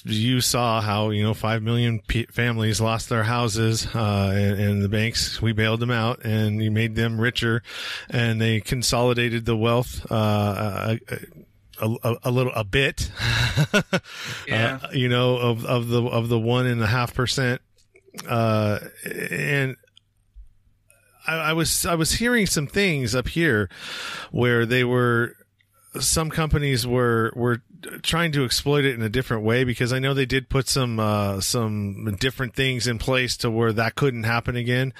you saw how, you know, 5 million p- families lost their houses, uh, and, and the banks, we bailed them out and you made them richer and they consolidated the wealth, uh, uh a, a, little a bit, yeah. Uh, you know, of of the of the one and a half percent, uh, and I, I was I was hearing some things up here where they were some companies were were trying to exploit it in a different way because I know they did put some uh, some different things in place to where that couldn't happen again.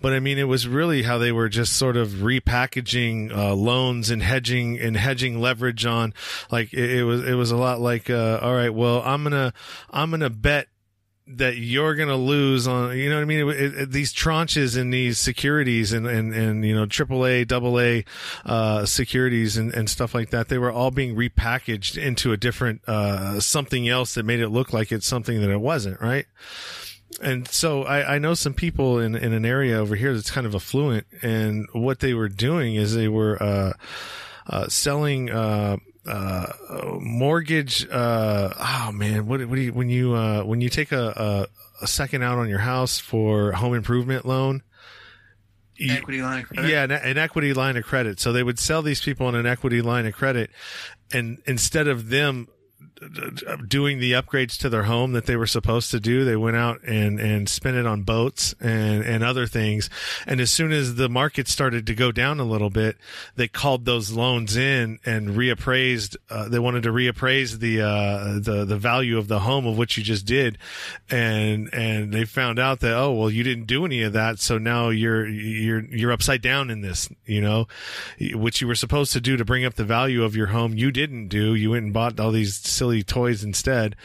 But I mean, it was really how they were just sort of repackaging uh, loans and hedging and hedging leverage on. Like it, it was it was a lot like, uh, all right, well, I'm gonna I'm gonna bet that you're going to lose on, you know what I mean? It, it, these tranches and these securities and, and, and, you know, AAA, AA, uh, securities and, and stuff like that, they were all being repackaged into a different, uh, something else that made it look like it's something that it wasn't, right? And so I, I know some people in, in an area over here that's kind of affluent and what they were doing is they were, uh, uh, selling, uh, uh, mortgage. Uh, oh man, what what do you when you uh, when you take a, a a second out on your house for home improvement loan? you- Equity line of credit. yeah, an, an equity line of credit. So they would sell these people on an equity line of credit, and instead of them doing the upgrades to their home that they were supposed to do, they went out and and spent it on boats and and other things. And as soon as the market started to go down a little bit, they called those loans in and reappraised. Uh, they wanted to reappraise the uh, the the value of the home of what you just did, and and they found out that oh well you didn't do any of that, so now you're you're you're upside down in this. You know, what you were supposed to do to bring up the value of your home, you didn't do. You went and bought all these silly toys instead,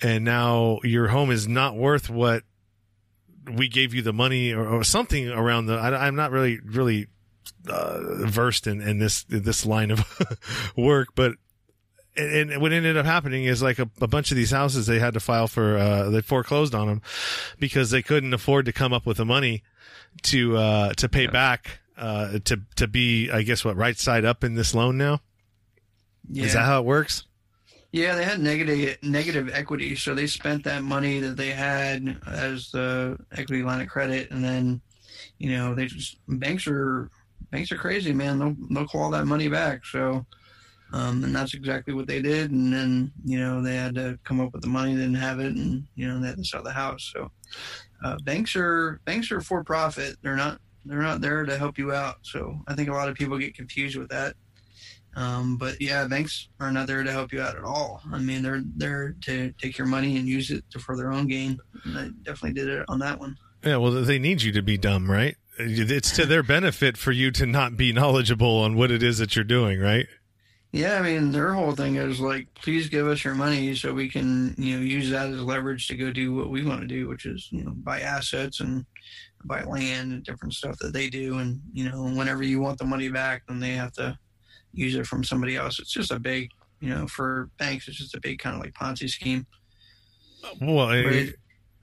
and now your home is not worth what we gave you the money or, or something around the. I, I'm not really really uh, versed in, in this this line of work, but and, what ended up happening is like a, a bunch of these houses they had to file for uh, they foreclosed on them because they couldn't afford to come up with the money to uh, to pay back uh, to to be I guess what right side up in this loan now Yeah. is that how it works Yeah, they had negative negative equity, so they spent that money that they had as the equity line of credit, and then, you know, they just banks are banks are crazy, man. They'll they'll call that money back. So, um, and that's exactly what they did. And then you know they had to come up with the money, they didn't have it, and you know they had to sell the house. So, uh, banks are banks are for profit. They're not they're not there to help you out. So I think a lot of people get confused with that. Um, but yeah, banks are not there to help you out at all. I mean, they're there to take your money and use it to, for their own gain. And they definitely did it on that one. yeah well they need you to be dumb right it's to their benefit for you to not be knowledgeable on what it is that you're doing right Yeah, I mean, their whole thing is like, please give us your money so we can, you know, use that as leverage to go do what we want to do, which is, you know, buy assets and buy land and different stuff that they do. And, you know, whenever you want the money back, then they have to use it from somebody else. It's just a big, you know, for banks, it's just a big kind of like Ponzi scheme. well it-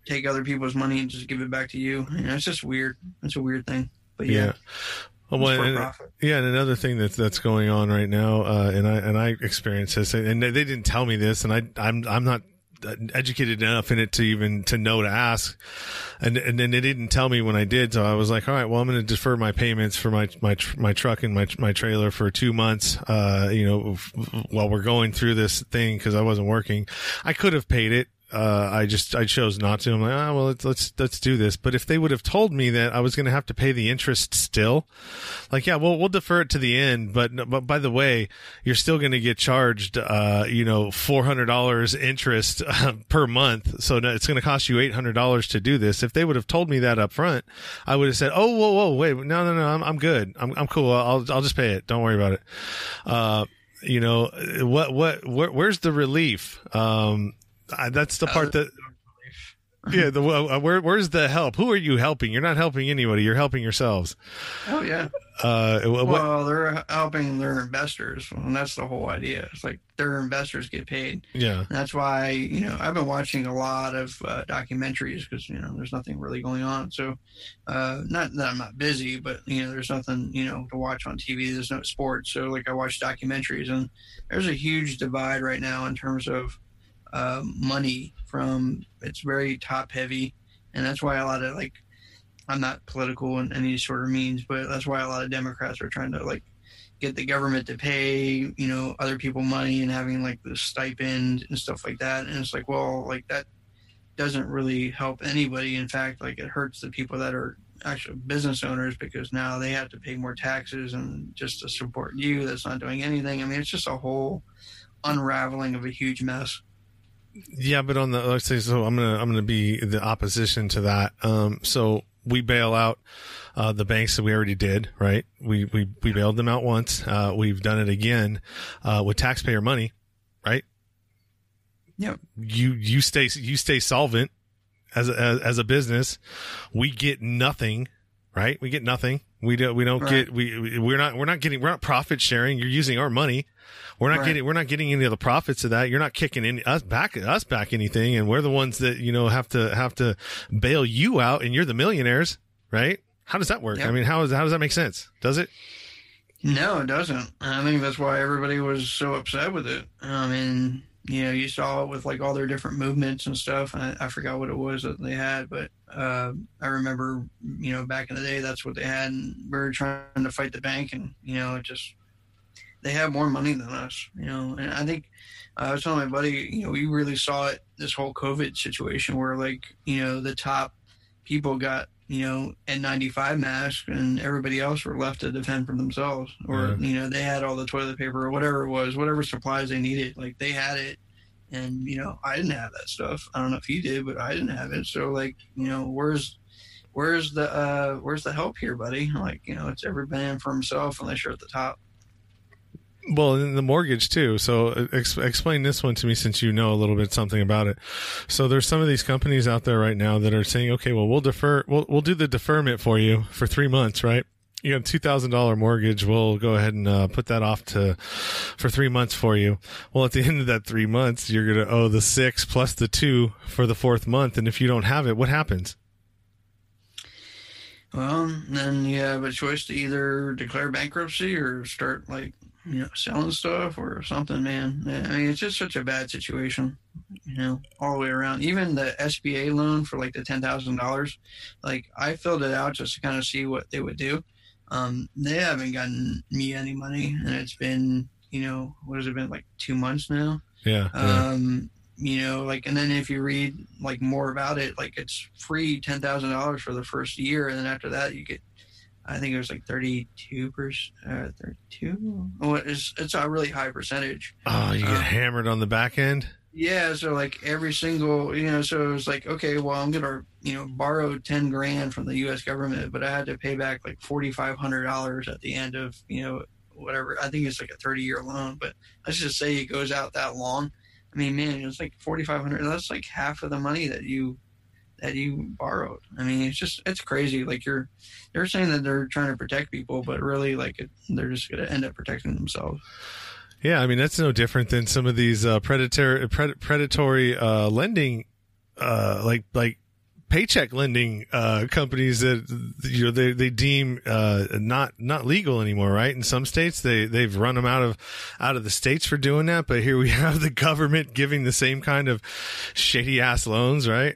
take other people's money and just give it back to you. You know, it's just weird. It's a weird thing. But yeah, yeah, Well, and- Yeah, and another thing that's that's going on right now, uh, and I and I experienced this, and they they didn't tell me this, and I I'm I'm not educated enough in it to even to know to ask, and and then they didn't tell me when I did, so I was like, all right, well I'm going to defer my payments for my my my truck and my my trailer for two months, uh, you know, while we're going through this thing because I wasn't working. I could have paid it. Uh, I just I chose not to. I'm like, ah, well, let's let's let's do this. But if they would have told me that I was going to have to pay the interest still, like, yeah, well, we'll defer it to the end. But but by the way, you're still going to get charged, uh, you know, four hundred dollars interest uh, per month. So it's going to cost you eight hundred dollars to do this. If they would have told me that up front, I would have said, oh, whoa, whoa, wait, no, no, no, I'm I'm good. I'm I'm cool. I'll I'll just pay it. Don't worry about it. Uh, you know what what where, where's the relief? Um, I, that's the part that yeah. The uh, where where's the help? Who are you helping? You're not helping anybody. You're helping yourselves. Oh yeah. Uh, Well, they're helping their investors, and that's the whole idea. It's like their investors get paid. yeah. And that's why you know I've been watching a lot of uh, documentaries because you know there's nothing really going on. So, uh, not that I'm not busy, but you know there's nothing you know to watch on TV. There's no sports, so like I watch documentaries, and there's a huge divide right now in terms of uh, money. From it's very top heavy, and that's why a lot of like I'm not political in any sort of means, but that's why a lot of Democrats are trying to like get the government to pay, you know, other people money and having like the stipend and stuff like that. And it's like, well, like that doesn't really help anybody. In fact, like it hurts the people that are actual business owners because now they have to pay more taxes and just to support you that's not doing anything. I mean, it's just a whole unraveling of a huge mess. Yeah, but on the let's say so, I'm gonna I'm gonna be the opposition to that. Um, so we bail out uh, the banks that we already did, right? We we we bailed them out once. Uh, we've done it again uh, with taxpayer money, right? Yeah. You you stay you stay solvent as a, as, as a business. We get nothing, right? We get nothing. We don't we don't Right. get we we- we're not we're not getting we're not profit sharing. You're using our money. We're not Right. getting we're not getting any of the profits of that. You're not kicking any us back us back anything, and we're the ones that you know have to have to bail you out, and you're the millionaires, right? How does that work? Yep. I mean, how is how does that make sense? Does it? No, it doesn't. I think that's why everybody was so upset with it. I mean, you know, you saw it with like all their different movements and stuff. And I, I forgot what it was that they had, but uh, I remember, you know, back in the day, that's what they had. And we were trying to fight the bank, and you know, it just they have more money than us, you know. And I think uh, I was telling my buddy, you know, we really saw it this whole COVID situation where like, you know, the top people got you know, N95 masks, and everybody else were left to defend for themselves. Or, yeah. you know, they had all the toilet paper or whatever it was, whatever supplies they needed. Like, they had it. And, you know, I didn't have that stuff. I don't know if you did, but I didn't have it. So, like, you know, where's, where's the, uh, where's the help here, buddy? Like, you know, it's every man for himself unless you're at the top. Well, in the mortgage too. So uh, ex- explain this one to me since you know a little bit something about it. So there's some of these companies out there right now that are saying, okay, well, we'll defer, we'll, we'll do the deferment for you for three months, right? You have a two thousand dollar mortgage. We'll go ahead and uh, put that off to for three months for you. Well, at the end of that three months, you're gonna owe the six plus the two for the fourth month, and if you don't have it, what happens? Well, then you have a choice to either declare bankruptcy or start like you know, selling stuff or something, man. I mean, it's just such a bad situation, you know, all the way around. Even the SBA loan for like the ten thousand dollars, like I filled it out just to kind of see what they would do. Um, they haven't gotten me any money, and it's been, you know, what has it been like two months now? Yeah. Um, yeah. you know, like, and then if you read like more about it, like it's free ten thousand dollars for the first year, and then after that you get I think it was like 32 percent, uh, 32. Oh, it's, it's a really high percentage. Oh, you get um, hammered on the back end? Yeah. So like every single, you know, so it was like, okay, well, I'm going to, you know, borrow 10 grand from the U.S. government, but I had to pay back like $4,500 at the end of, you know, whatever. I think it's like a 30 year loan, but let's just say it goes out that long. I mean, man, it's like 4,500. That's like half of the money that you that you borrowed. I mean, it's just it's crazy. Like you're they're saying that they're trying to protect people, but really, like it, they're just going to end up protecting themselves. Yeah, I mean that's no different than some of these uh, predatory pred- predatory uh, lending, uh, like like paycheck lending uh, companies that you know they they deem uh, not not legal anymore, right? In some states, they they've run them out of out of the states for doing that, but here we have the government giving the same kind of shady ass loans, right?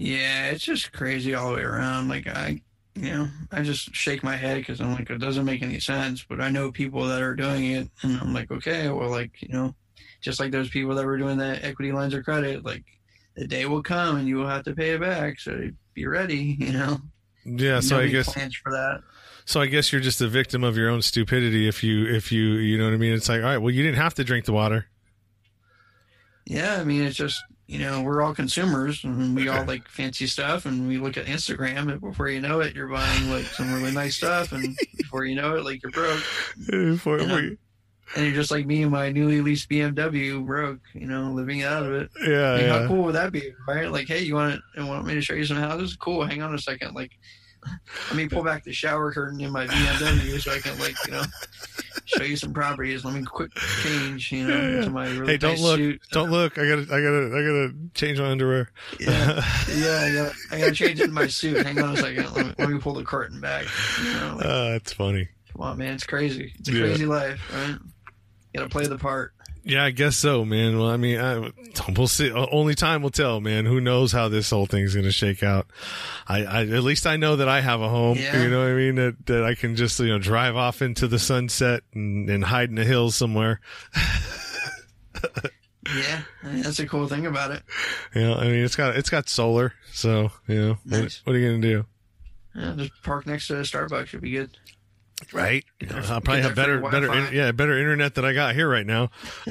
Yeah, it's just crazy all the way around. Like I, you know, I just shake my head because I'm like, it doesn't make any sense. But I know people that are doing it, and I'm like, okay, well, like you know, just like those people that were doing the equity lines of credit, like the day will come and you will have to pay it back. So be ready, you know. Yeah, so I guess plans for that. So I guess you're just a victim of your own stupidity if you if you you know what I mean. It's like, all right, well, you didn't have to drink the water. Yeah, I mean, it's just you know, we're all consumers and we all like fancy stuff and we look at Instagram and before you know it, you're buying like some really nice stuff and before you know it, like you're broke. Before you know? and you're just like me and my newly leased BMW broke, you know, living out of it. Yeah, like, yeah. How cool would that be, right? Like, hey, you want to, want me to show you some houses? Cool. Hang on a second. Like, let me pull back the shower curtain in my BMW so I can like you know show you some properties. Let me quick change, you know, yeah. to my really hey, don't nice look, suit. don't look. I gotta, I gotta, I gotta change my underwear. Yeah, yeah, I gotta, I gotta change into my suit. Hang on a second. Let me, let me pull the curtain back. You know, like, uh, that's funny. Come on, man, it's crazy. It's a yeah. crazy life, right? You gotta play the part. Yeah, I guess so, man. Well, I mean, I, we'll see. Only time will tell, man. Who knows how this whole thing's going to shake out? I, I, at least I know that I have a home. Yeah. You know what I mean? That that I can just you know drive off into the sunset and, and hide in the hills somewhere. yeah, I mean, that's a cool thing about it. Yeah, I mean it's got it's got solar, so you know nice. what, what, are you gonna do? Yeah, just park next to a Starbucks should be good right? I'll probably have better, better, yeah, better internet than I got here right now.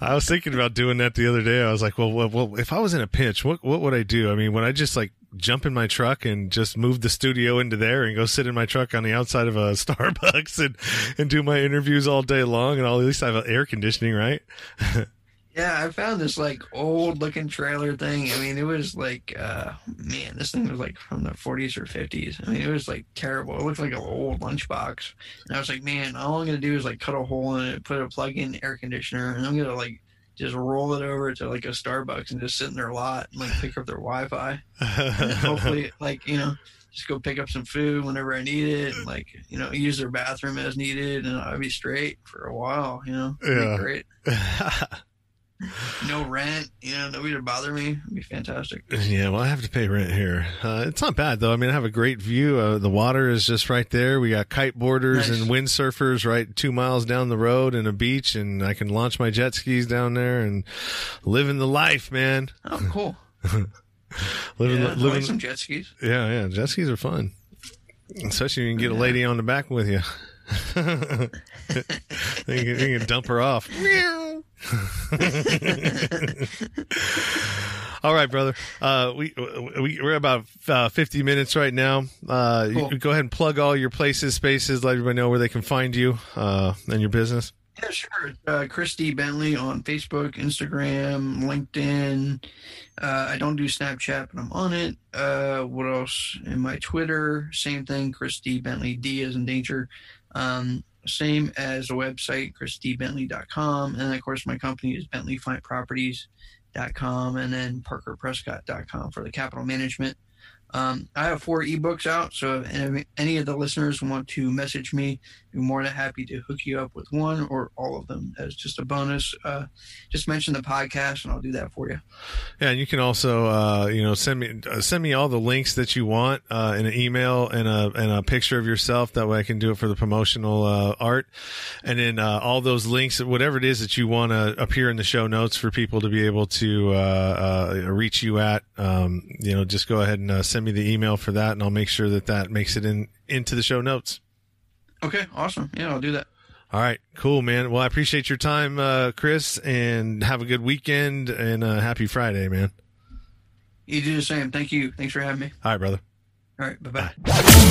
I was thinking about doing that the other day. I was like, well, well, well, if I was in a pinch, what, what would I do? I mean, would I just like jump in my truck and just move the studio into there and go sit in my truck on the outside of a Starbucks and, and do my interviews all day long? And I'll at least have air conditioning, right? Yeah, I found this like old looking trailer thing. I mean, it was like, uh, man, this thing was like from the 40s or 50s. I mean, it was like terrible. It looked like an old lunchbox. And I was like, man, all I'm going to do is like cut a hole in it, put a plug in air conditioner, and I'm going to like just roll it over to like a Starbucks and just sit in their lot and like pick up their Wi-Fi. Hopefully, like you know, just go pick up some food whenever I need it, and like you know, use their bathroom as needed, and I'll be straight for a while. You know, It'd Yeah. great. No rent, you know, nobody to bother me. It'd be fantastic. Yeah, well, I have to pay rent here. Uh, it's not bad though. I mean, I have a great view. Uh, the water is just right there. We got kite boarders Nice. and windsurfers right two miles down the road and a beach, and I can launch my jet skis down there and living the life, man. Oh, cool. Living, Yeah, living. like some jet skis. yeah, yeah. Jet skis are fun, especially when you can get a lady on the back with you. you, can, you can dump her off. All right, brother. Uh, we, we we're about uh, fifty minutes right now. Uh, Cool. can go ahead and plug all your places, spaces, let everybody know where they can find you uh, and your business. Yeah, sure. Uh, Christy Bentley on Facebook, Instagram, LinkedIn. Uh, I don't do Snapchat, but I'm on it. Uh, what else? And my Twitter, same thing. Christy Bentley, D as in danger. Um, same as the website, christybentley.com. And of course, my company is Bentley Fine Properties.com and then parkerprescott.com for the capital management. Um, I have four ebooks out, so if any of the listeners want to message me, more than happy to hook you up with one or all of them as just a bonus. Uh, just mention the podcast, and I'll do that for you. Yeah, and you can also uh, you know send me uh, send me all the links that you want uh, in an email and a and a picture of yourself. That way, I can do it for the promotional uh, art, and then uh, all those links, whatever it is that you want to appear in the show notes for people to be able to reach you at. Um, you know, just go ahead and send me the email for that, and I'll make sure that that makes it in into the show notes. Okay, awesome. Yeah, I'll do that. All right, cool, man. Well, I appreciate your time, uh, Chris, and have a good weekend and uh, happy Friday, man. You do the same. Thank you. Thanks for having me. All right, brother. All right, bye bye.